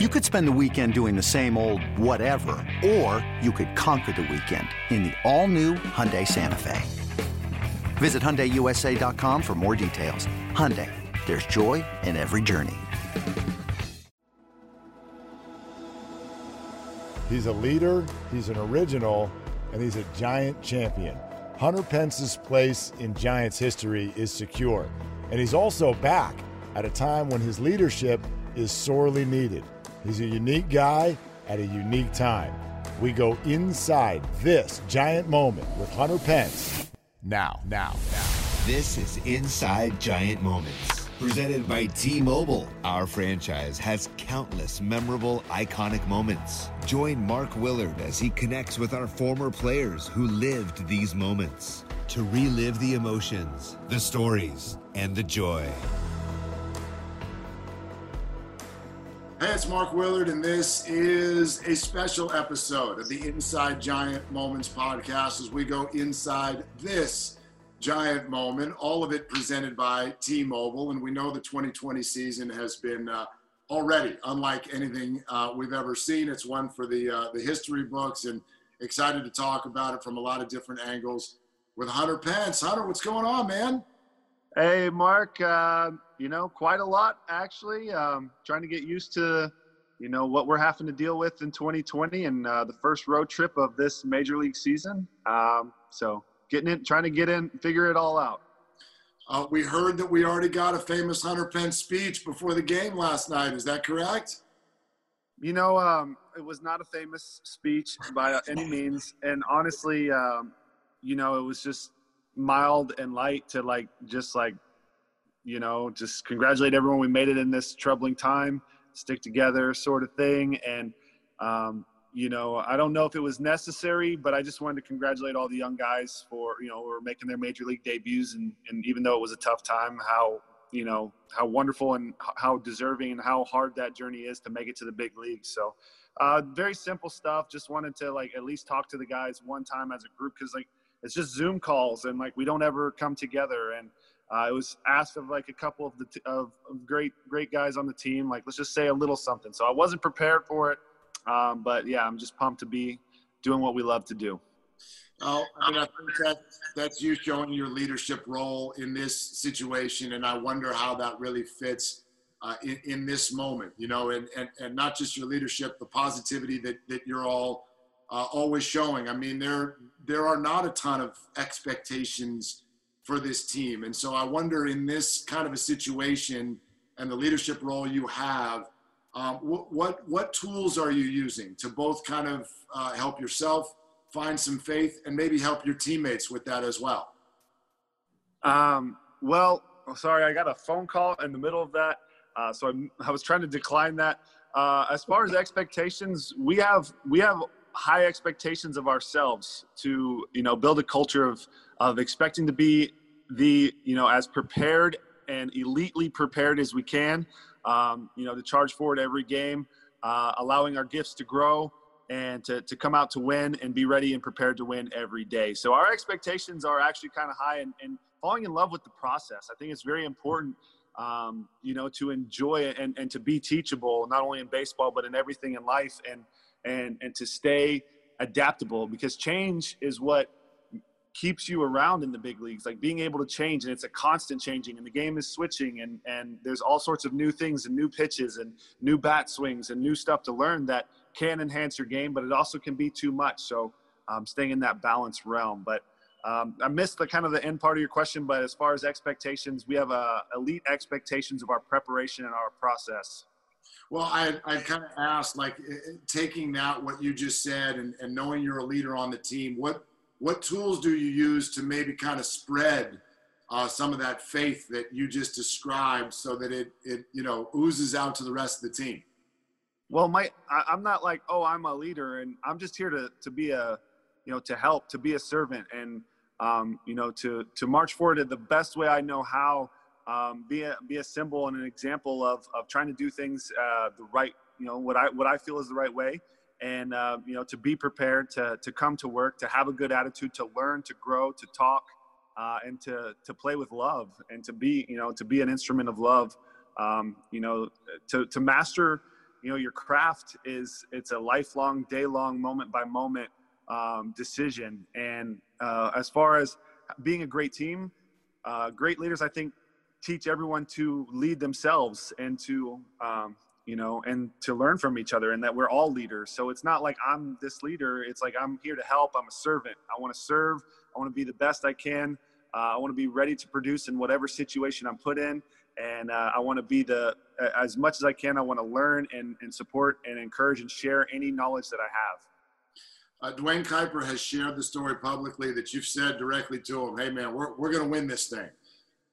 You could spend the weekend doing the same old whatever, or you could conquer the weekend in the all-new Hyundai Santa Fe. Visit HyundaiUSA.com for more details. Hyundai, there's joy in every journey. He's a leader, he's an original, and he's a giant champion. Hunter Pence's place in Giants history is secure, and he's also back at a time when his leadership is sorely needed. He's a unique guy at a unique time. We go inside this giant moment with Hunter Pence now, now, now. This is Inside Giant Moments, presented by T Mobile. Our franchise has countless memorable, iconic moments. Join Mark Willard as he connects with our former players who lived these moments to relive the emotions, the stories, and the joy. Hey, it's Mark Willard, and this is a special episode of the Inside Giant Moments podcast as we go inside this giant moment, all of it presented by T Mobile. And we know the 2020 season has been uh, already unlike anything uh, we've ever seen. It's one for the, uh, the history books, and excited to talk about it from a lot of different angles with Hunter Pence. Hunter, what's going on, man? Hey, Mark. Uh, you know, quite a lot actually. Um, trying to get used to, you know, what we're having to deal with in 2020 and uh, the first road trip of this major league season. Um, so getting in, trying to get in, figure it all out. Uh, we heard that we already got a famous Hunter Pence speech before the game last night. Is that correct? You know, um, it was not a famous speech by any means, and honestly, um, you know, it was just mild and light to like just like you know just congratulate everyone we made it in this troubling time stick together sort of thing. And um, you know i don't know if it was necessary but i just wanted to congratulate all the young guys for you know who are making their major league debuts. And, and even though it was a tough time how you know how wonderful and how deserving and how hard that journey is to make it to the big leagues. So uh, very simple stuff. Just wanted to like at least talk to the guys one time as a group because like it's just zoom calls and like we don't ever come together. And uh, it was asked of like a couple of the t- of, of, great great guys on the team. Like let's just say a little something. So I wasn't prepared for it, um, but yeah, I'm just pumped to be doing what we love to do. Oh, I mean, I think that that's you showing your leadership role in this situation, and I wonder how that really fits uh, in, in this moment. You know, and, and and not just your leadership, the positivity that that you're all uh, always showing. I mean, there there are not a ton of expectations for this team. And so I wonder in this kind of a situation and the leadership role you have, um, what, what, what tools are you using to both kind of uh, help yourself find some faith and maybe help your teammates with that as well? Um, well, sorry, I got a phone call in the middle of that. Uh, so I'm, i was trying to decline that. Uh, as far as expectations, we have we have high expectations of ourselves to you know build a culture of of expecting to be the you know as prepared and elitely prepared as we can um, you know to charge forward every game uh, allowing our gifts to grow and to, to come out to win and be ready and prepared to win every day. So our expectations are actually kind of high and, and falling in love with the process. I think it's very important um, you know to enjoy it and, and to be teachable not only in baseball but in everything in life. And and and to stay adaptable because change is what keeps you around in the big leagues. Like being able to change and it's a constant changing and the game is switching and and there's all sorts of new things and new pitches and new bat swings and new stuff to learn that can enhance your game but it also can be too much. So um, staying in that balance realm. But um, i missed the kind of the end part of your question but as far as expectations we have uh, elite expectations of our preparation and our process well, I, I kind of asked, like, taking that what you just said and, and knowing you're a leader on the team, what what tools do you use to maybe kind of spread uh, some of that faith that you just described, so that it it you know oozes out to the rest of the team? Well, my I, I'm not like, oh, I'm a leader, and I'm just here to to be a, you know, to help, to be a servant, and um, you know, to to march forward in the best way I know how um, be a be a symbol and an example of of trying to do things uh, the right you know what I what I feel is the right way. And uh, you know to be prepared to to come to work to have a good attitude to learn to grow to talk uh, and to to play with love and to be you know to be an instrument of love. Um, you know to to master you know your craft is it's a lifelong day long moment by moment um, decision. And uh, as far as being a great team uh, great leaders i think teach everyone to lead themselves and to um, you know and to learn from each other and that we're all leaders. So it's not like i'm this leader. It's like i'm here to help. I'm a servant. I want to serve. I want to be the best i can. Uh, i want to be ready to produce in whatever situation i'm put in. And uh, i want to be the as much as i can i want to learn and, and support and encourage and share any knowledge that i have. Uh, Duane Kuiper has shared the story publicly that you've said directly to him, "Hey man, we're, we're going to win this thing,"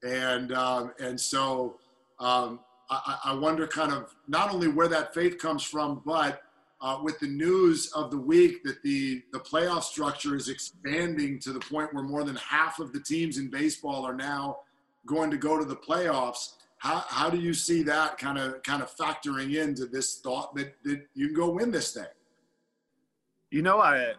and um, and so um, I, I, wonder kind of not only where that faith comes from, but uh, with the news of the week that the the playoff structure is expanding to the point where more than half of the teams in baseball are now going to go to the playoffs. How, how do you see that kind of kind of factoring into this thought that, that you can go win this thing? You know, I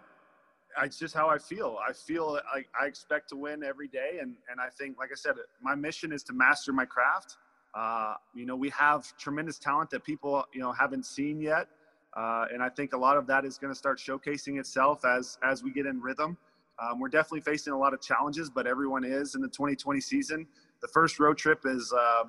it's just how I feel. I feel like I expect to win every day, and and I think, like I said, my mission is to master my craft. Uh, you know, we have tremendous talent that people you know haven't seen yet, uh, and I think a lot of that is going to start showcasing itself as as we get in rhythm. Um, we're definitely facing a lot of challenges, but everyone is in the 2020 season. The first road trip is. Uh,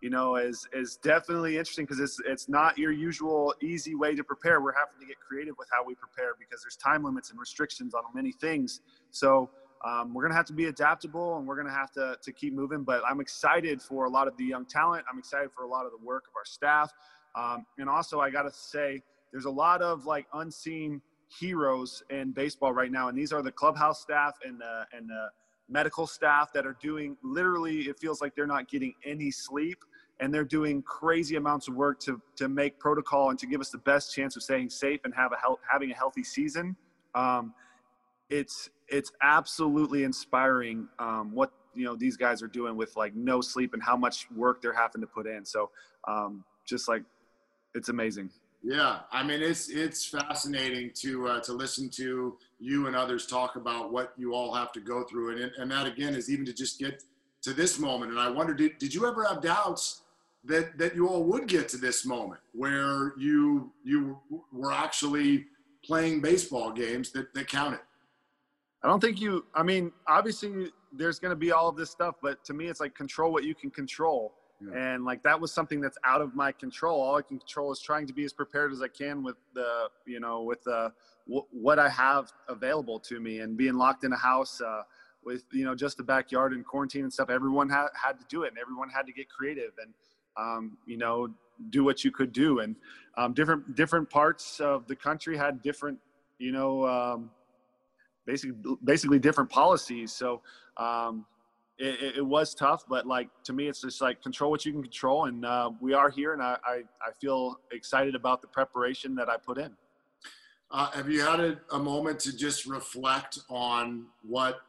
you know, is is definitely interesting because it's it's not your usual easy way to prepare. We're having to get creative with how we prepare because there's time limits and restrictions on many things. So um, we're gonna have to be adaptable and we're gonna have to to keep moving. But I'm excited for a lot of the young talent. I'm excited for a lot of the work of our staff, um, and also I gotta say there's a lot of like unseen heroes in baseball right now, and these are the clubhouse staff and the and the medical staff that are doing literally it feels like they're not getting any sleep and they're doing crazy amounts of work to to make protocol and to give us the best chance of staying safe and have a health, having a healthy season. Um, it's it's absolutely inspiring um, what you know these guys are doing with like no sleep and how much work they're having to put in. So um, just like it's amazing yeah, I mean it's it's fascinating to uh, to listen to you and others talk about what you all have to go through, and and that again is even to just get to this moment. And I wonder, did did you ever have doubts that that you all would get to this moment where you you were actually playing baseball games that that counted? I don't think you. I mean, obviously there's going to be all of this stuff, but to me, it's like control what you can control And like that was something that's out of my control. All I can control is trying to be as prepared as I can with the, you know, with the w- what I have available to me, and being locked in a house uh, with you know just the backyard and quarantine and stuff. Everyone had had to do it, and everyone had to get creative and um, you know do what you could do. And um, different different parts of the country had different, you know, um, basically basically different policies. So um, it, it, was tough, but like to me, it's just like control what you can control, and uh, we are here, and I, I, I feel excited about the preparation that I put in. Uh, have you had a, a, moment to just reflect on what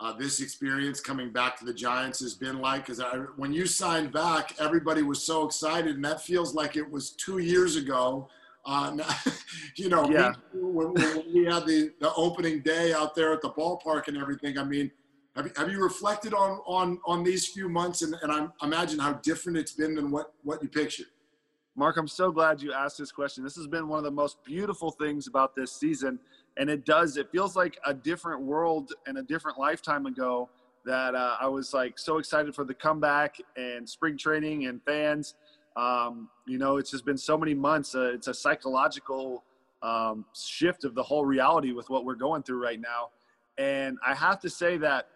uh, this experience coming back to the Giants has been like? Because when you signed back, everybody was so excited, and that feels like it was two years ago. Uh, you know, yeah. we, we had the, the opening day out there at the ballpark and everything. I mean, have you, have you reflected on, on, on these few months and, and I imagine how different it's been than what, what you pictured? Mark, I'm so glad you asked this question. This has been one of the most beautiful things about this season. And it does, it feels like a different world and a different lifetime ago that uh, I was like so excited for the comeback and spring training and fans. Um, you know, it's just been so many months. Uh, it's a psychological um, shift of the whole reality with what we're going through right now. And I have to say that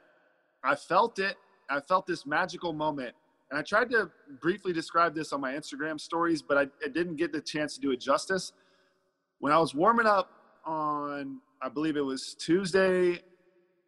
I felt it. I felt this magical moment. And I tried to briefly describe this on my Instagram stories, but I, I didn't get the chance to do it justice. When I was warming up on, I believe it was Tuesday,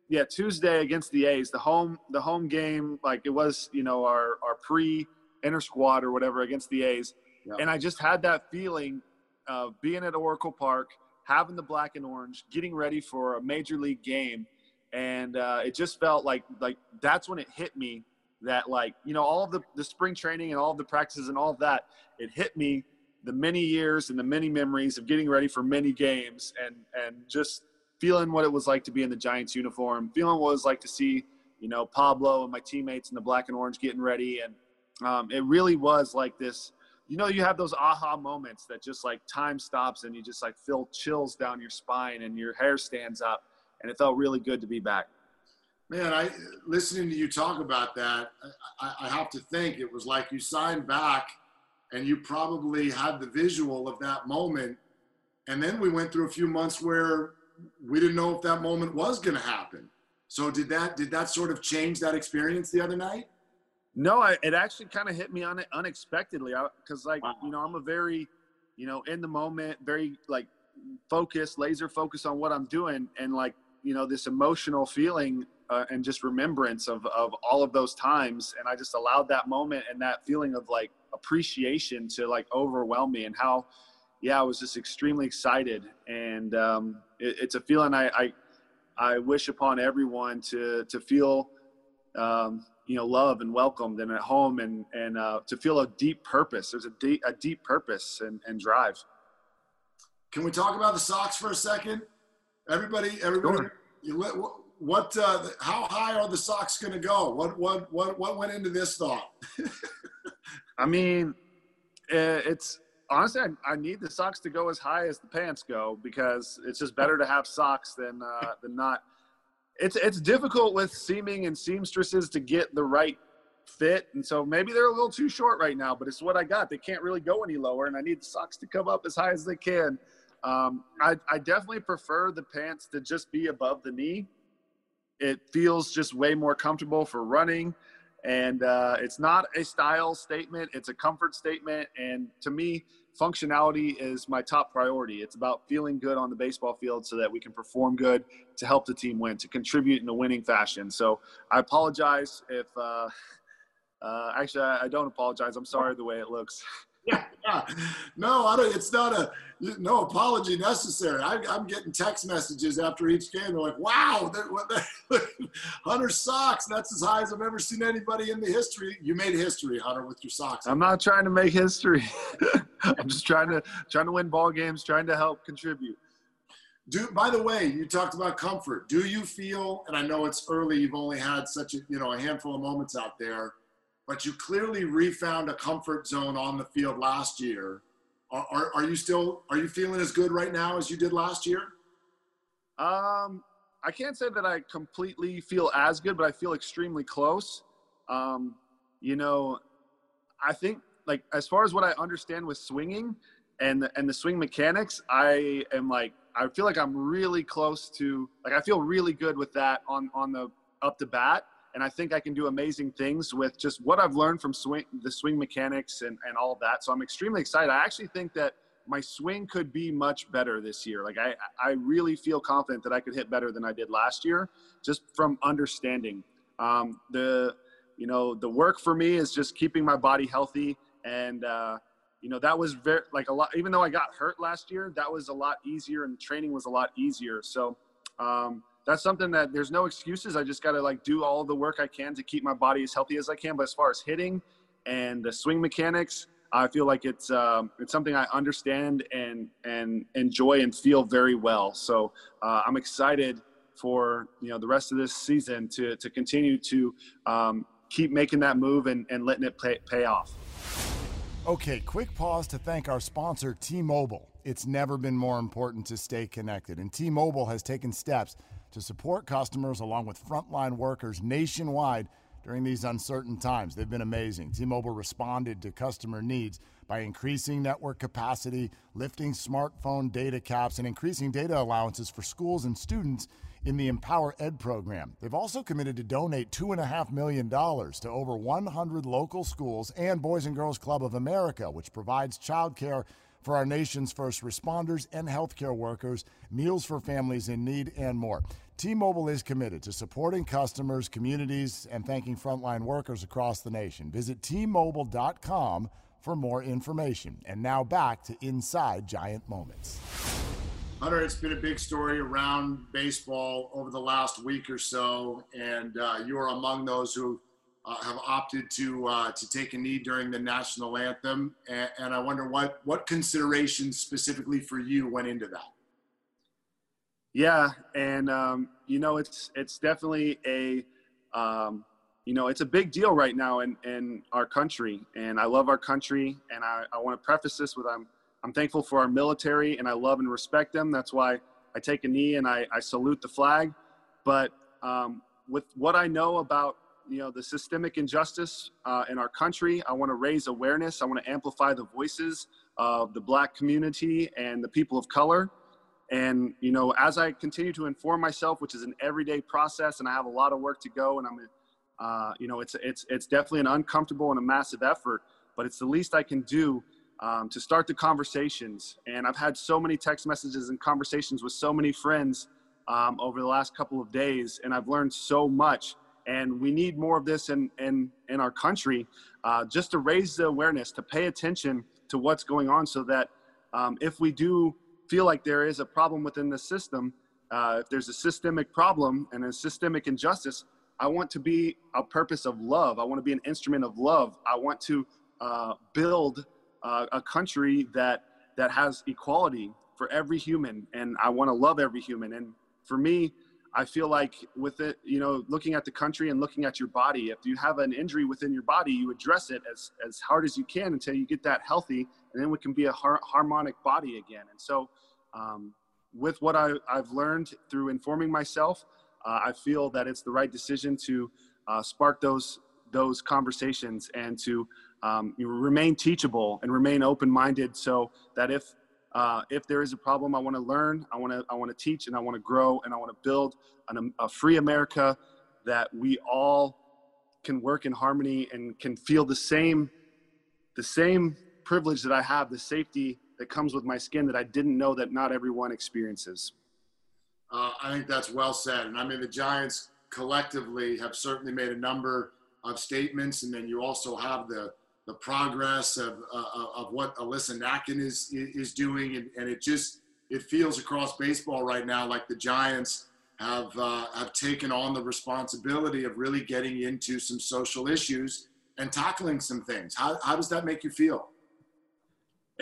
yeah, Tuesday against the A's, the home the home game, like it was, you know, our our pre inter squad or whatever against the A's, and I just had that feeling of being at Oracle Park, having the black and orange, getting ready for a major league game, and uh, it just felt like like that's when it hit me that like you know all of the, the spring training and all of the practices and all of that it hit me the many years and the many memories of getting ready for many games and and just feeling what it was like to be in the giants uniform feeling what it was like to see you know pablo and my teammates in the black and orange getting ready and um, it really was like this you know, you have those aha moments that just like time stops and you just like feel chills down your spine and your hair stands up. And it felt really good to be back. Man, I listening to you talk about that, I, I have to think it was like you signed back and you probably had the visual of that moment. And then we went through a few months where we didn't know if that moment was going to happen. So did that did that sort of change that experience the other night? No, I, it actually kind of hit me on it unexpectedly because, like, wow. you know, I'm a very, you know, in the moment, very like focused, laser focused on what I'm doing, and like, you know, this emotional feeling uh, and just remembrance of of all of those times, and I just allowed that moment and that feeling of like appreciation to like overwhelm me, and how, yeah, I was just extremely excited, and um, it, it's a feeling I, I I wish upon everyone to to feel. Um, you know love and welcomed and at home and and uh, to feel a deep purpose. There's a deep a deep purpose and, and drive. Can we talk about the Sox for a second everybody everybody sure. you, what, what uh, how high are the Sox going to go what what what what went into this thought i mean it's honestly I, I, need the Sox to go as high as the pants go because it's just better to have socks than uh, than not it's it's difficult with seaming and seamstresses to get the right fit, and so maybe they're a little too short right now. But it's what I got. They can't really go any lower, and I need the socks to come up as high as they can. Um, I, I definitely prefer the pants to just be above the knee. It feels just way more comfortable for running, and uh, it's not a style statement; it's a comfort statement. And to me, functionality is my top priority. It's about feeling good on the baseball field so that we can perform good to help the team win, to contribute in a winning fashion. So I apologize if, uh, uh, actually, I don't apologize. I'm sorry the way it looks. yeah, yeah. No, I don't, it's not a no apology necessary. I, am getting text messages after each game. They're like, "Wow, they're, Hunter socks. That's as high as I've ever seen anybody in the history." You made history, Hunter, with your socks. I'm not trying to make history. I'm just trying to trying to win ball games, trying to help contribute. Do by the way, you talked about comfort. Do you feel? And I know it's early. You've only had such a you know a handful of moments out there but you clearly refound a comfort zone on the field last year. Are, are, are, you still are you feeling as good right now as you did last year? Um, I can't say that I completely feel as good, but I feel extremely close. Um, you know, I think like as far as what I understand with swinging and the, and the swing mechanics, I am like I feel like I'm really close to like I feel really good with that on on the up to bat and I think I can do amazing things with just what I've learned from swing, the swing mechanics and, and all that. So I'm extremely excited. I actually think that my swing could be much better this year. Like I, I really feel confident that I could hit better than I did last year, just from understanding. Um, the, you know, the work for me is just keeping my body healthy, and uh, you know that was very like a lot. Even though I got hurt last year, that was a lot easier, and training was a lot easier. So. Um, that's something that there's no excuses. I just got to like do all the work I can to keep my body as healthy as I can. But as far as hitting and the swing mechanics, I feel like it's um, it's something I understand and and enjoy and feel very well. So uh, I'm excited for you know the rest of this season to to continue to um, keep making that move and, and letting it pay, pay off. Okay, quick pause to thank our sponsor, T-Mobile. It's never been more important to stay connected, and T-Mobile has taken steps to support customers along with frontline workers nationwide during these uncertain times. They've been amazing. T Mobile responded to customer needs by increasing network capacity, lifting smartphone data caps, and increasing data allowances for schools and students in the Empower Ed program. They've also committed to donate $2.5 million to over 100 local schools and Boys and Girls Club of America, which provides childcare for our nation's first responders and healthcare workers, meals for families in need, and more. T Mobile is committed to supporting customers, communities, and thanking frontline workers across the nation. Visit T-Mobile.com for more information. And now back to Inside Giant Moments. Hunter, it's been a big story around baseball over the last week or so, and uh, you are among those who uh, have opted to uh, to take a knee during the national anthem. And, and I wonder what what considerations specifically for you went into that. Yeah, and um, you know, it's it's definitely a um, you know, it's a big deal right now in, in our country, and I love our country. And I, I want to preface this with I'm, I'm thankful for our military, and I love and respect them. That's why I take a knee and I, I salute the flag. But um, with what I know about you know the systemic injustice uh, in our country, I want to raise awareness. I want to amplify the voices of the Black community and the people of color. And you know, as I continue to inform myself, which is an everyday process, and I have a lot of work to go, and I'm uh, you know, it's it's it's definitely an uncomfortable and a massive effort, but it's the least I can do um, to start the conversations. And I've had so many text messages and conversations with so many friends um, over the last couple of days, and I've learned so much. And we need more of this in in in our country, uh, just to raise the awareness, to pay attention to what's going on, so that um, if we do feel like there is a problem within the system, uh, if there's a systemic problem and a systemic injustice, I want to be a purpose of love. I want to be an instrument of love. I want to uh, build uh, a country that that has equality for every human, and I want to love every human. And for me, I feel like with it, you know, looking at the country and looking at your body, if you have an injury within your body, you address it as as hard as you can until you get that healthy, and then we can be a har- harmonic body again. And so, um, with what I, I've learned through informing myself uh, I feel that it's the right decision to uh, spark those those conversations and to um, remain teachable and remain open-minded, so that if uh, if there is a problem, I want to learn, I want to I want to teach, and I want to grow, and I want to build an, a free America that we all can work in harmony and can feel the same the same privilege that I have, the safety that comes with my skin that I didn't know that not everyone experiences. Uh, I think that's well said. And I mean, the Giants collectively have certainly made a number of statements, and then you also have the the progress of uh, of what Alyssa Nakken is is doing, and, and it just it feels across baseball right now like the Giants have uh, have taken on the responsibility of really getting into some social issues and tackling some things. How how does that make you feel?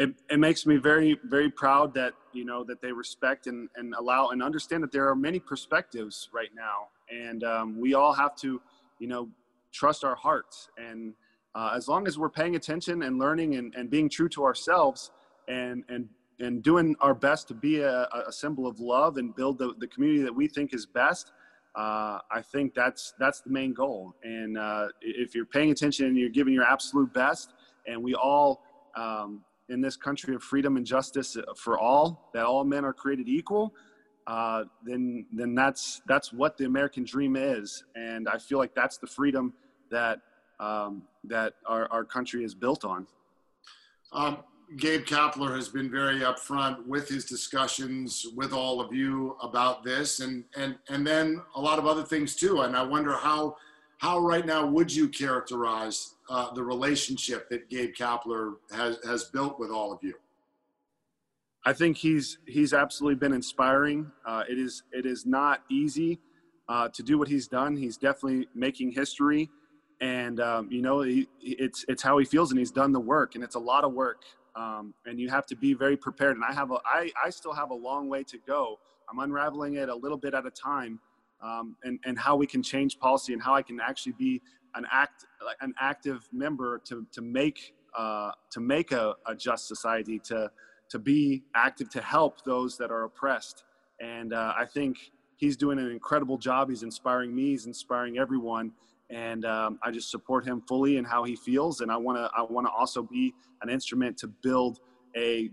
it, it makes me very very proud that you know that they respect and, and allow and understand that there are many perspectives right now and um, we all have to you know trust our hearts and uh, as long as we're paying attention and learning and, and being true to ourselves and and and doing our best to be a, a symbol of love and build the, the community that we think is best uh, I think that's that's the main goal. And uh, if you're paying attention and you're giving your absolute best, and we all um, in this country of freedom and justice for all, that all men are created equal, uh, then then that's that's what the American dream is, and I feel like that's the freedom that um, that our, our country is built on. Um, Gabe Kapler has been very upfront with his discussions with all of you about this, and and and then a lot of other things too. And I wonder how how right now would you characterize uh, the relationship that Gabe Kapler has has built with all of you? I think he's he's absolutely been inspiring. Uh, it is it is not easy uh, to do what he's done. He's definitely making history, and um, you know he, it's it's how he feels, and he's done the work, and it's a lot of work, um, and you have to be very prepared. And I have a I I still have a long way to go. I'm unraveling it a little bit at a time, um, and, and how we can change policy and how I can actually be an act an active member to, to make uh, to make a, a, just society to to be active to help those that are oppressed. And uh, I think he's doing an incredible job. He's inspiring me. He's inspiring everyone and um, I just support him fully in how he feels and I want to I want to also be an instrument to build a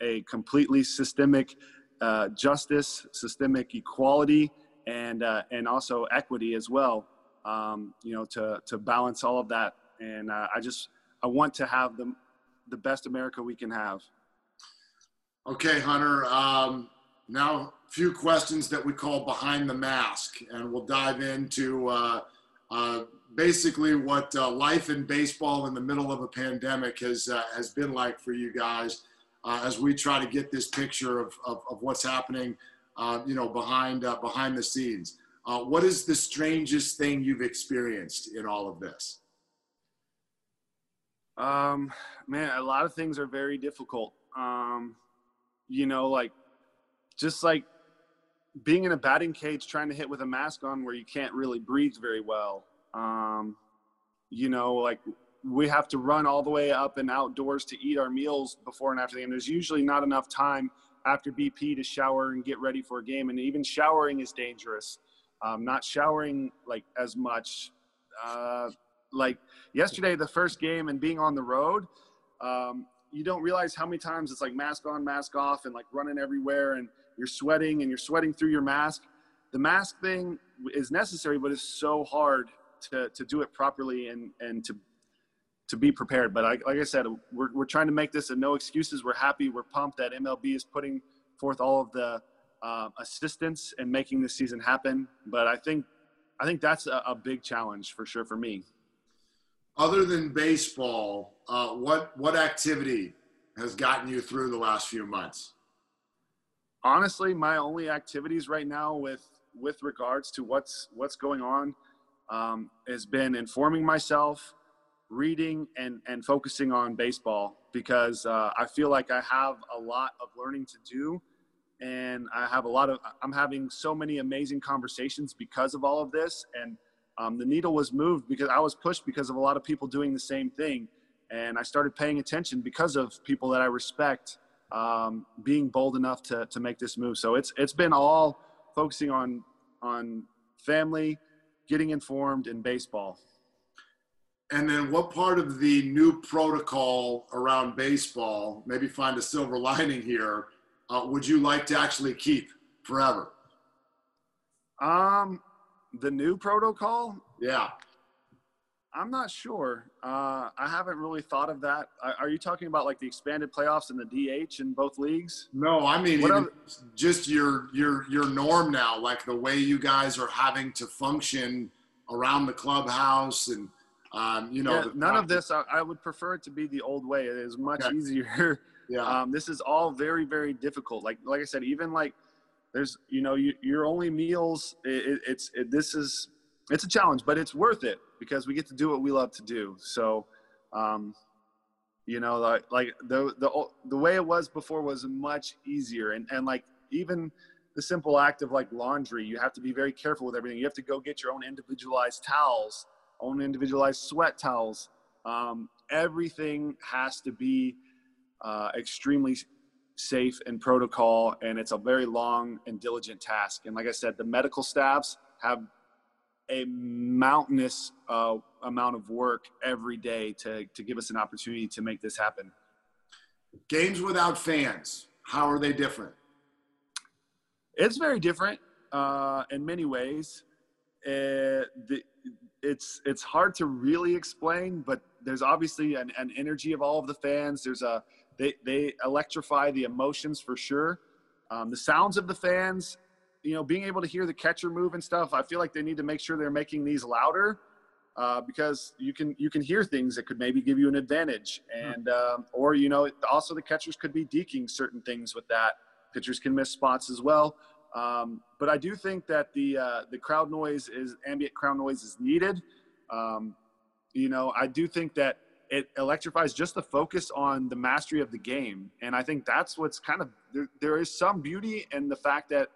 a completely systemic uh, justice systemic equality and uh, and also equity as well. Um, you know, to to balance all of that. And uh, I just I want to have the the best America we can have. Okay, Hunter. Um, now, a few questions that we call behind the mask, and we'll dive into uh, basically what uh, life in baseball in the middle of a pandemic has uh, has been like for you guys uh, as we try to get this picture of, of, of what's happening uh, you know, behind uh, behind the scenes. What is the strangest thing you've experienced in all of this? Um, man, a lot of things are very difficult. Um, you know, like just like being in a batting cage trying to hit with a mask on where you can't really breathe very well. Um, you know, like we have to run all the way up and outdoors to eat our meals before and after the game. There's usually not enough time after BP to shower and get ready for a game, and even showering is dangerous. Um, not showering like as much. Uh, like yesterday, the first game and being on the road, um, you don't realize how many times it's like mask on, mask off, and like running everywhere, and you're sweating and you're sweating through your mask. The mask thing is necessary, but it's so hard to, to do it properly and, and to to be prepared. But I, like I said, we're, we're trying to make this a no excuses. We're happy. We're pumped that MLB is putting forth all of the uh, assistance and making this season happen. But I think I think that's a, a big challenge for sure for me. Other than baseball, uh, what what activity has gotten you through the last few months? Honestly, my only activities right now with with regards to what's what's going on um, has been informing myself, reading, and and focusing on baseball because uh, I feel like I have a lot of learning to do, and I have a lot of I'm having so many amazing conversations because of all of this, and um, the needle was moved because I was pushed because of a lot of people doing the same thing, and I started paying attention because of people that I respect um, being bold enough to to make this move. So it's it's been all focusing on on family, getting informed in baseball. And then, what part of the new protocol around baseball, maybe find a silver lining here, uh, would you like to actually keep forever? Um, the new protocol? Yeah. I'm not sure. Uh, I haven't really thought of that. Are you talking about like the expanded playoffs and the DH in both leagues? No, I mean just your your your norm now, like the way you guys are having to function around the clubhouse and um, you know. Yeah, none of this. I, I, would prefer it to be the old way. It is much okay. easier. Yeah. Um, this is all very very difficult. Like like I said, even like there's you know you, your only meals. It, it's it, this is it's a challenge, but it's worth it because we get to do what we love to do. So, um, you know, like, like the, the, the way it was before was much easier. And, and like, even the simple act of like laundry, you have to be very careful with everything. You have to go get your own individualized towels, own individualized sweat towels. Um, everything has to be uh, extremely safe and protocol, and it's a very long and diligent task. And like I said, the medical staffs have a mountainous uh, amount of work every day to, to give us an opportunity to make this happen. Games without fans, how are they different? It's very different uh, in many ways. Uh, the, it's it's hard to really explain, but there's obviously an, an energy of all of the fans. There's a they they electrify the emotions for sure. Um, the sounds of the fans you know, being able to hear the catcher move and stuff, I feel like they need to make sure they're making these louder uh, because you can you can hear things that could maybe give you an advantage, hmm. and um, or you know, also the catchers could be deking certain things with that. Pitchers can miss spots as well. Um, but I do think that the uh, the crowd noise is ambient crowd noise is needed. Um, you know, I do think that it electrifies just the focus on the mastery of the game, and I think that's what's kind of there, there is some beauty in the fact that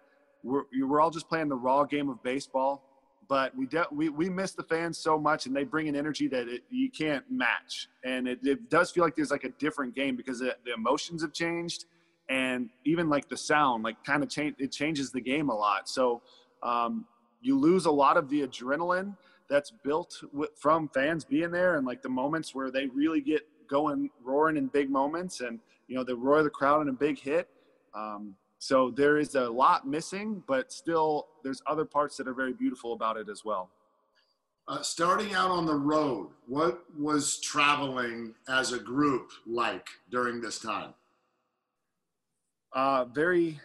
we're, we're all just playing the raw game of baseball but we de- we we miss the fans so much, and they bring an energy that it, you can't match. And it, it, does feel like there's like a different game because it, the emotions have changed, and even like the sound, like kind of change. It changes the game a lot. So um, you lose a lot of the adrenaline that's built with, from fans being there, and like the moments where they really get going, roaring in big moments, and you know the roar of the crowd in a big hit. Um, so there is a lot missing, but still there's other parts that are very beautiful about it as well. Uh, starting out on the road, what was traveling as a group like during this time? Uh, very,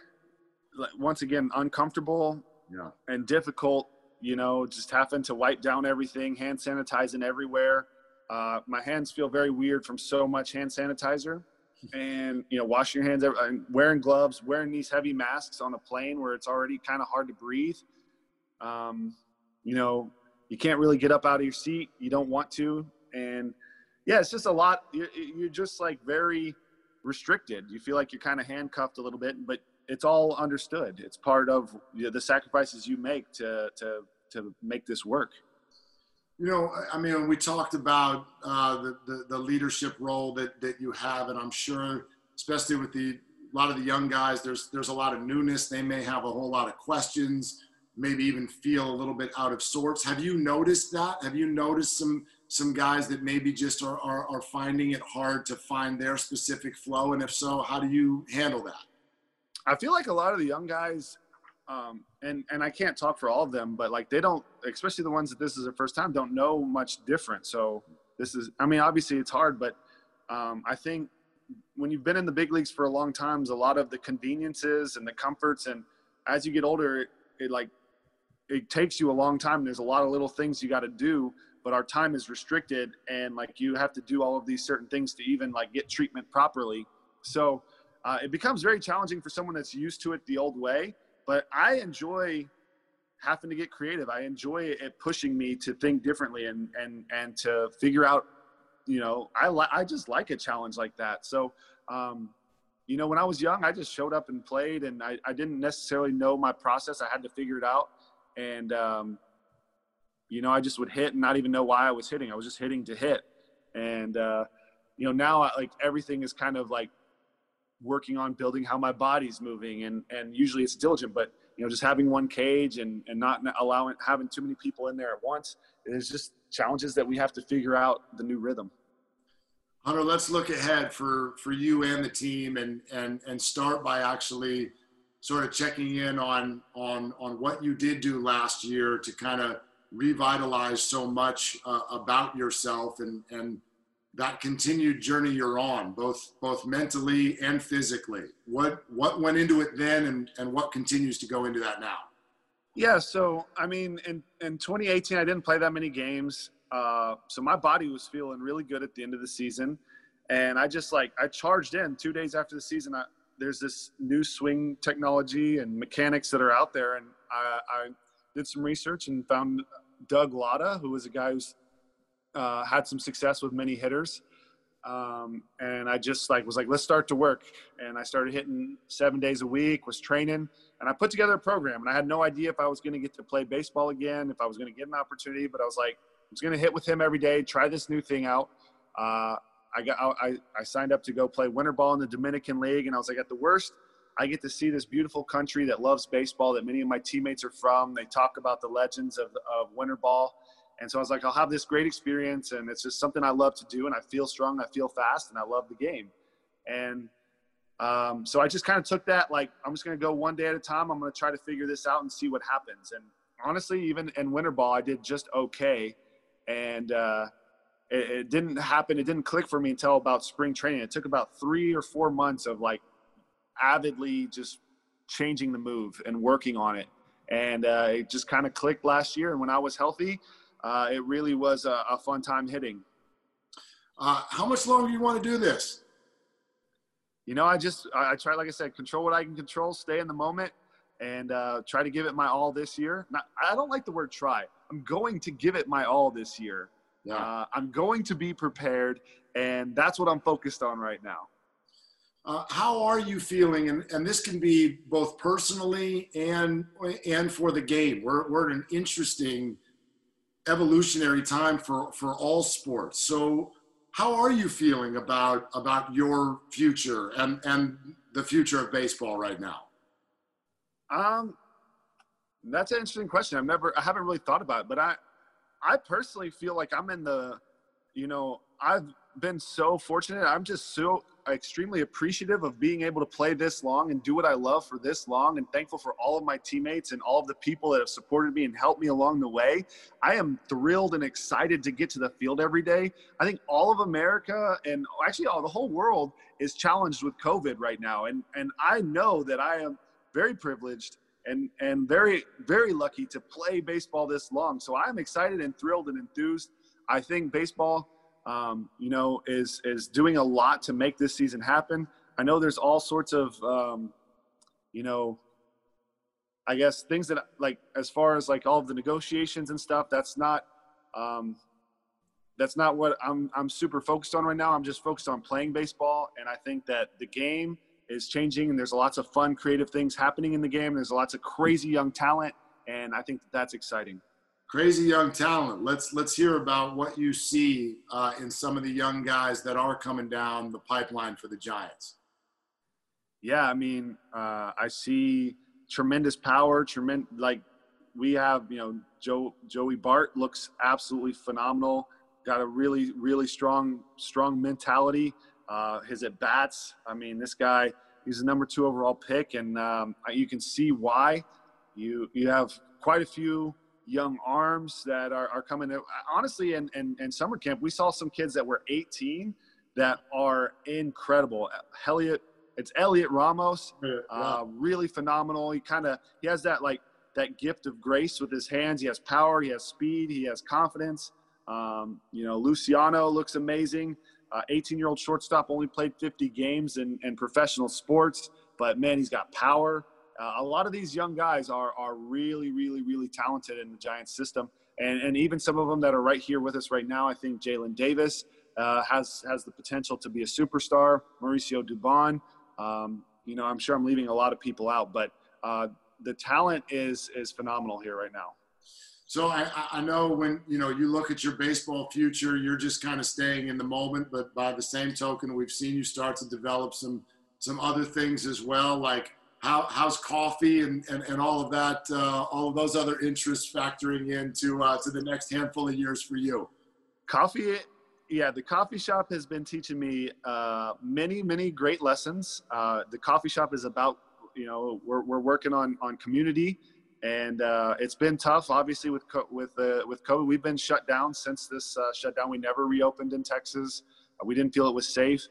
once again, uncomfortable yeah. and difficult. You know, just having to wipe down everything, hand sanitizing everywhere. Uh, my hands feel very weird from so much hand sanitizer and you know washing your hands and wearing gloves wearing these heavy masks on a plane where it's already kind of hard to breathe um, you know you can't really get up out of your seat you don't want to and yeah it's just a lot you're, just like very restricted. You feel like you're kind of handcuffed a little bit but it's all understood. It's part of the sacrifices you make to to to make this work You know, I mean, we talked about uh, the, the, the leadership role that that you have, and I'm sure, especially with the a lot of the young guys, there's there's a lot of newness. They may have a whole lot of questions, maybe even feel a little bit out of sorts. Have you noticed that? Have you noticed some some guys that maybe just are, are, are finding it hard to find their specific flow? And if so, how do you handle that? I feel like a lot of the young guys um, and and I can't talk for all of them, but like they don't, especially the ones that this is their first time, don't know much different. So this is, I mean, obviously it's hard, but um, I think when you've been in the big leagues for a long time, a lot of the conveniences and the comforts, and as you get older, it, it like it takes you a long time. There's a lot of little things you got to do, but our time is restricted, and like you have to do all of these certain things to even like get treatment properly. So uh, it becomes very challenging for someone that's used to it the old way but I enjoy having to get creative. I enjoy it pushing me to think differently and and and to figure out. You know, I like I just like a challenge like that. So, um, you know, when I was young, I just showed up and played, and I, I didn't necessarily know my process. I had to figure it out, and um, you know, I just would hit and not even know why I was hitting. I was just hitting to hit, and uh, you know, now I, like everything is kind of like working on building how my body's moving and and usually it's diligent but you know just having one cage and and not allowing having too many people in there at once is just challenges that we have to figure out the new rhythm. Hunter let's look ahead for for you and the team and and and start by actually sort of checking in on on on what you did do last year to kind of revitalize so much uh, about yourself and and that continued journey you're on, both both mentally and physically. What what went into it then, and and what continues to go into that now? Yeah, so I mean, in in 2018, I didn't play that many games, uh, so my body was feeling really good at the end of the season, and I just like I charged in two days after the season. I, there's this new swing technology and mechanics that are out there, and I, I did some research and found Doug Latta, who was a guy who's uh, had some success with many hitters. Um, and I just like was like, let's start to work. And I started hitting seven days a week, was training, and I put together a program. And I had no idea if I was going to get to play baseball again, if I was going to get an opportunity. But I was like, I was going to hit with him every day, try this new thing out. Uh, I got I, I signed up to go play winter ball in the Dominican League, and I was like, at the worst, I get to see this beautiful country that loves baseball that many of my teammates are from. They talk about the legends of, of winter ball and so I was like, I'll have this great experience, and it's just something I love to do, and I feel strong, I feel fast, and I love the game. And um, so I just kind of took that like I'm just going to go one day at a time. I'm going to try to figure this out and see what happens. And honestly, even in winter ball, I did just okay, and uh, it, it didn't happen. It didn't click for me until about spring training. It took about three or four months of like avidly just changing the move and working on it. And uh, it just kind of clicked last year. And when I was healthy, uh, it really was a, a fun time hitting. Uh, how much longer do you want to do this? You know, I just I, I try, like I said, control what I can control, stay in the moment, and uh, try to give it my all this year. Now, I don't like the word try. I'm going to give it my all this year. Yeah. Uh, I'm going to be prepared, and that's what I'm focused on right now. Uh, how are you feeling? And, and this can be both personally and and for the game. We're, we're at an interesting evolutionary time for for all sports. So how are you feeling about about your future and and the future of baseball right now? Um, that's an interesting question. I've never, I haven't really thought about it, but I, I personally feel like I'm in the, you know, I've been so fortunate. I'm just so extremely appreciative of being able to play this long and do what I love for this long and thankful for all of my teammates and all of the people that have supported me and helped me along the way. I am thrilled and excited to get to the field every day. I think all of America and actually all the whole world is challenged with COVID right now. And and I know that I am very privileged and and very very lucky to play baseball this long. So I'm excited and thrilled and enthused. I think baseball um, you know, is is doing a lot to make this season happen. I know there's all sorts of, um, you know, I guess things that like as far as like all of the negotiations and stuff. That's not, um, that's not what I'm I'm super focused on right now. I'm just focused on playing baseball, and I think that the game is changing, and there's lots of fun, creative things happening in the game. There's lots of crazy young talent, and I think that that's exciting. Crazy young talent. Let's let's hear about what you see uh, in some of the young guys that are coming down the pipeline for the Giants. Yeah, I mean, uh, I see tremendous power. Tremendous, like we have, you know, Joe Joey Bart looks absolutely phenomenal. Got a really really strong strong mentality. Uh, his at bats. I mean, this guy. He's a number two overall pick, and um, you can see why. You you have quite a few young arms that are, are coming. Honestly, in, in, in summer camp, we saw some kids that were 18 that are incredible. Heliot, it's Heliot Ramos, uh, really phenomenal. He kind of he has that like that gift of grace with his hands. He has power, he has speed, he has confidence. Um, you know, Luciano looks amazing. 18 uh, year old shortstop only played 50 games in, in professional sports, but man, he's got power. Uh, a lot of these young guys are are really, really, really talented in the Giants system, and and even some of them that are right here with us right now. I think Jaylin Davis uh, has has the potential to be a superstar. Mauricio Dubon. Um, you know, I'm sure I'm leaving a lot of people out, but uh, the talent is is phenomenal here right now. So I, I know when you know you look at your baseball future, you're just kind of staying in the moment. But by the same token, we've seen you start to develop some some other things as well, like how, how's coffee and, and, and all of that, uh, all of those other interests factoring into uh, to the next handful of years for you? Coffee, yeah, the coffee shop has been teaching me uh, many, many great lessons. Uh, the coffee shop is about, you know, we're, we're working on, on community and uh, it's been tough, obviously, with with uh, with COVID. We've been shut down since this shutdown. We never reopened in Texas. we didn't feel it was safe.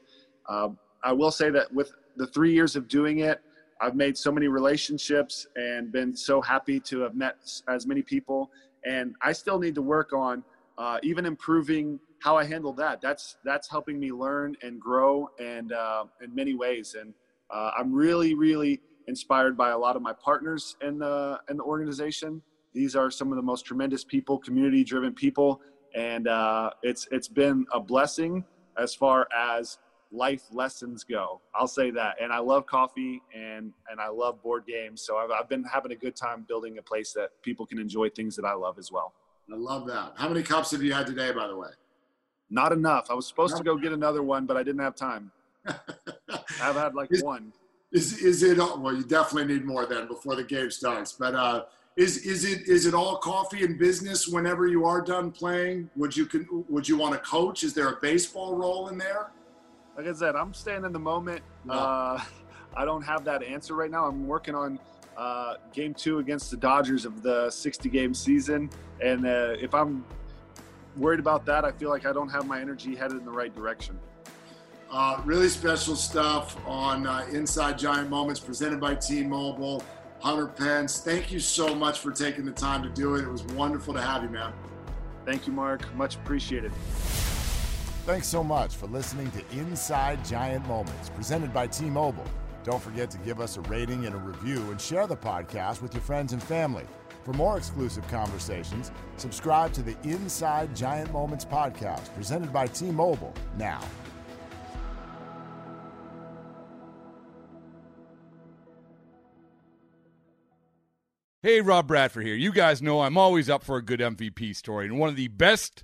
I will say that with the three years of doing it, I've made so many relationships and been so happy to have met as many people. And I still need to work on uh, even improving how I handle that. That's that's helping me learn and grow and uh, in many ways. And uh, I'm really really inspired by a lot of my partners in the in the organization. These are some of the most tremendous people, community driven people, and uh, it's it's been a blessing as far as life lessons go. I'll say that. And I love coffee and and I love board games. So I've, I've been having a good time building a place that people can enjoy things that I love as well. I love that. How many cups have you had today, by the way? Not enough. I was supposed to go get another one, but I didn't have time. I've had like is, one. Is is it? Well, you definitely need more then before the game starts. But uh, is is it is it all coffee and business? Whenever you are done playing, would you would you want to coach? Is there a baseball role in there? Like I said, I'm staying in the moment. Uh, I don't have that answer right now. I'm working on uh, game two against the Dodgers of the 60 game season. And uh, if I'm worried about that, I feel like I don't have my energy headed in the right direction. Uh, really special stuff on uh, Inside Giant Moments presented by T Mobile. Hunter Pence, thank you so much for taking the time to do it. It was wonderful to have you, man. Thank you, Mark. Much appreciated. Thanks so much for listening to Inside Giant Moments, presented by T Mobile. Don't forget to give us a rating and a review and share the podcast with your friends and family. For more exclusive conversations, subscribe to the Inside Giant Moments podcast, presented by T Mobile now. Hey, Rob Bradford here. You guys know I'm always up for a good MVP story, and one of the best